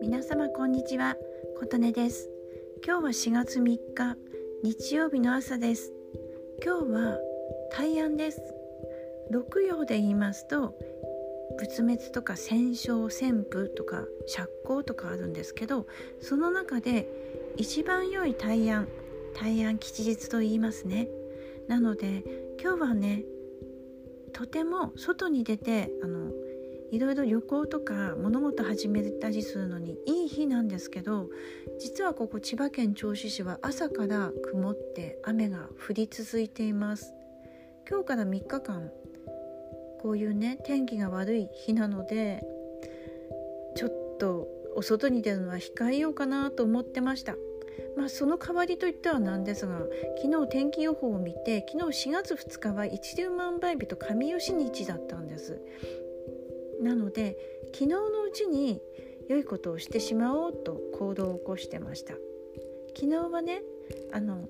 皆様こんにちは。琴音です。今日は4月3日日曜日の朝です。今日は大安です。六曜で言いますと仏滅とか戦勝旋風とか釈光とかあるんですけどその中で一番良い大安大安吉日と言いますね。なので今日はねとても外に出てあのいろいろ旅行とか物事始めたりするのにいい日なんですけど実はここ千葉県銚子市は朝から曇って雨が降り続いています。今日から3日間こういうね天気が悪い日なのでちょっとお外に出るのは控えようかなと思ってました。まあ、その代わりといってはなんですが昨日天気予報を見て昨日4月2日は一粒万倍日と神吉日だったんです。なので昨日のうちに良いことをしてしまおうと行動を起こしてました。昨日はねあの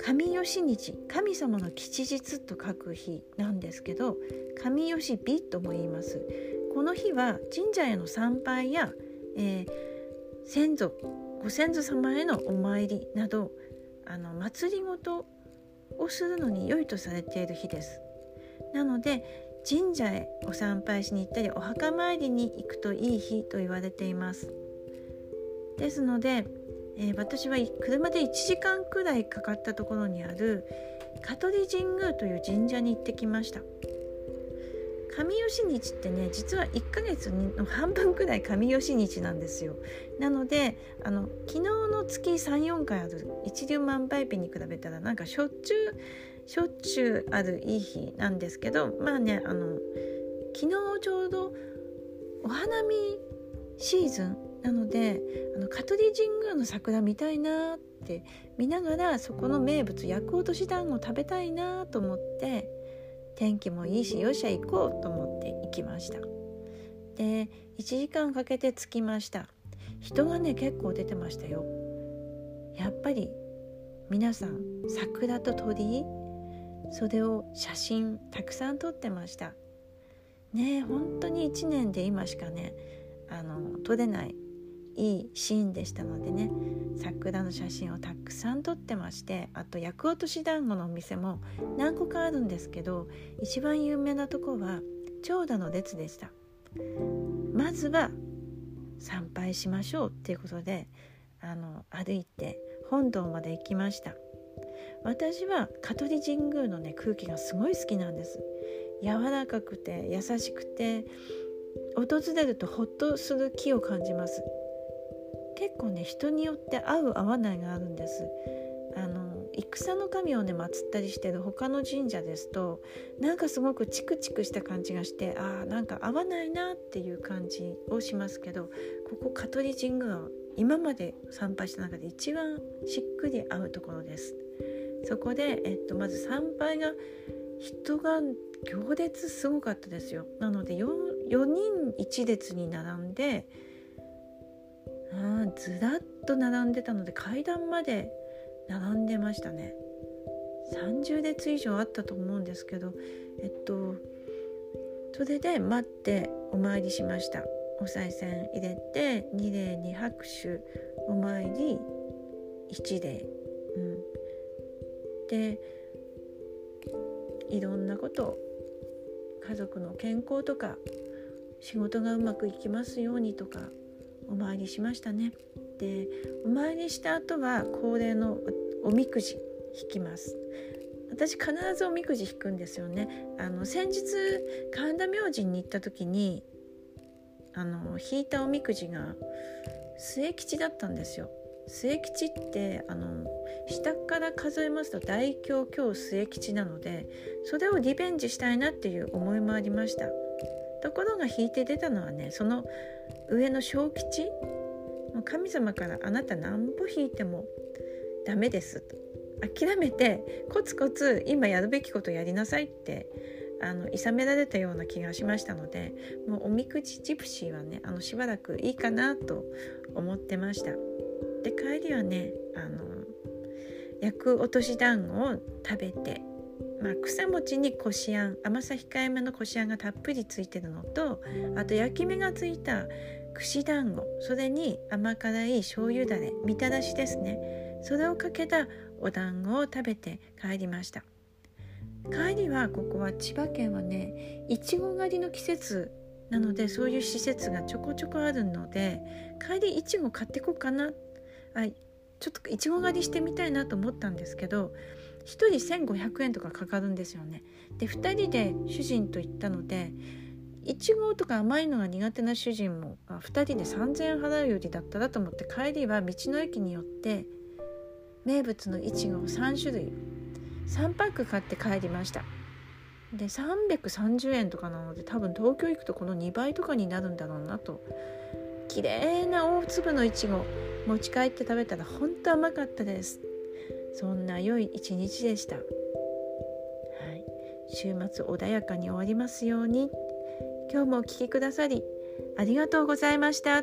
神吉日神様の吉日と書く日なんですけど神吉日とも言います。この日は神社への参拝や、えー、先祖ご先祖様へのお参りなどあの祭りごとをするのに良いとされている日です。なので神社へお参拝しに行ったりお墓参りに行くといい日と言われています。ですので、えー、私は車で1時間くらいかかったところにある香取神宮という神社に行ってきました。神吉日ってね実は1ヶ月の半分くらい神吉日なんですよ。なのであの昨日の月34回ある一粒万倍日に比べたらなんかしょっちゅうしょっちゅうあるいい日なんですけどまあねあの昨日ちょうどお花見シーズンなのであの香取神宮の桜見たいなって見ながらそこの名物薬落とし団子食べたいなと思って天気もいいしよっしゃ行こうと思って行きました。で1時間かけて着きました。人がね結構出てましたよ。やっぱり皆さん桜と鳥居それを写真たくさん撮ってました。ね本当に1年で今しかねあの撮れないいいシーンでしたのでね桜の写真をたくさん撮ってましてあと厄落とし団子のお店も何個かあるんですけど一番有名なとこは長蛇の列でした。まずは参拝しましょうっていうことであの歩いて本堂まで行きました。私は香取神宮のね空気がすごい好きなんです。柔らかくて優しくて訪れるとホッとする気を感じます。結構ね人によって合う合わないがあるんです。あの戦の神をね祀ったりしてる他の神社ですとなんかすごくチクチクした感じがしてあーなんか合わないなっていう感じをしますけどここ香取神宮は今まで参拝した中で一番しっくり合うところです。そこで、えっと、まず参拝が人が行列すごかったですよ。なので 4, 4人1列に並んであずらっと並んでたので階段まで並んでましたね。30列以上あったと思うんですけどえっとそれで待ってお参りしました。お賽銭入れて2礼2拍手お参り1礼、うん、でいろんなこと家族の健康とか仕事がうまくいきますようにとかお参りしましたね。でお参りした後は恒例のおみくじ引きます。私必ずおみくじ引くんですよね。あの先日神田明神に行った時にあの引いたおみくじが末吉だったんですよ。末吉ってあの下から数えますと大凶今日末吉なのでそれをリベンジしたいなっていう思いもありました。ところが引いて出たのはねその上の小吉。神様からあなた何歩引いてもダメです。と。諦めてコツコツ今やるべきことやりなさいってあの諌められたような気がしましたのでもうおみくじジプシーはねあのしばらくいいかなと思ってました。で帰りはねあの焼く落とし団子を食べてまあ、草餅にこしあん甘さ控えめのこしあんがたっぷりついてるのとあと焼き目がついた串団子それに甘辛い醤油だれみたらしですね。それをかけたお団子を食べて帰りました。帰りはここは千葉県はねいちご狩りの季節なのでそういう施設がちょこちょこあるので帰りいちご買ってこうかな。あちょっといちご狩りしてみたいなと思ったんですけど1人1500円とかかかるんですよね。で2人で主人と行ったのでいちごとか甘いのが苦手な主人も2人で3,000円払うよりだったらと思って帰りは道の駅に寄って名物のいちごを3種類3パック買って帰りました。で330円とかなので多分東京行くとこの2倍とかになるんだろうなと。綺麗な大粒のいちご持ち帰って食べたら本当甘かったです。そんな良い一日でした、はい、週末穏やかに終わりますように。今日もお聴きくださりありがとうございました。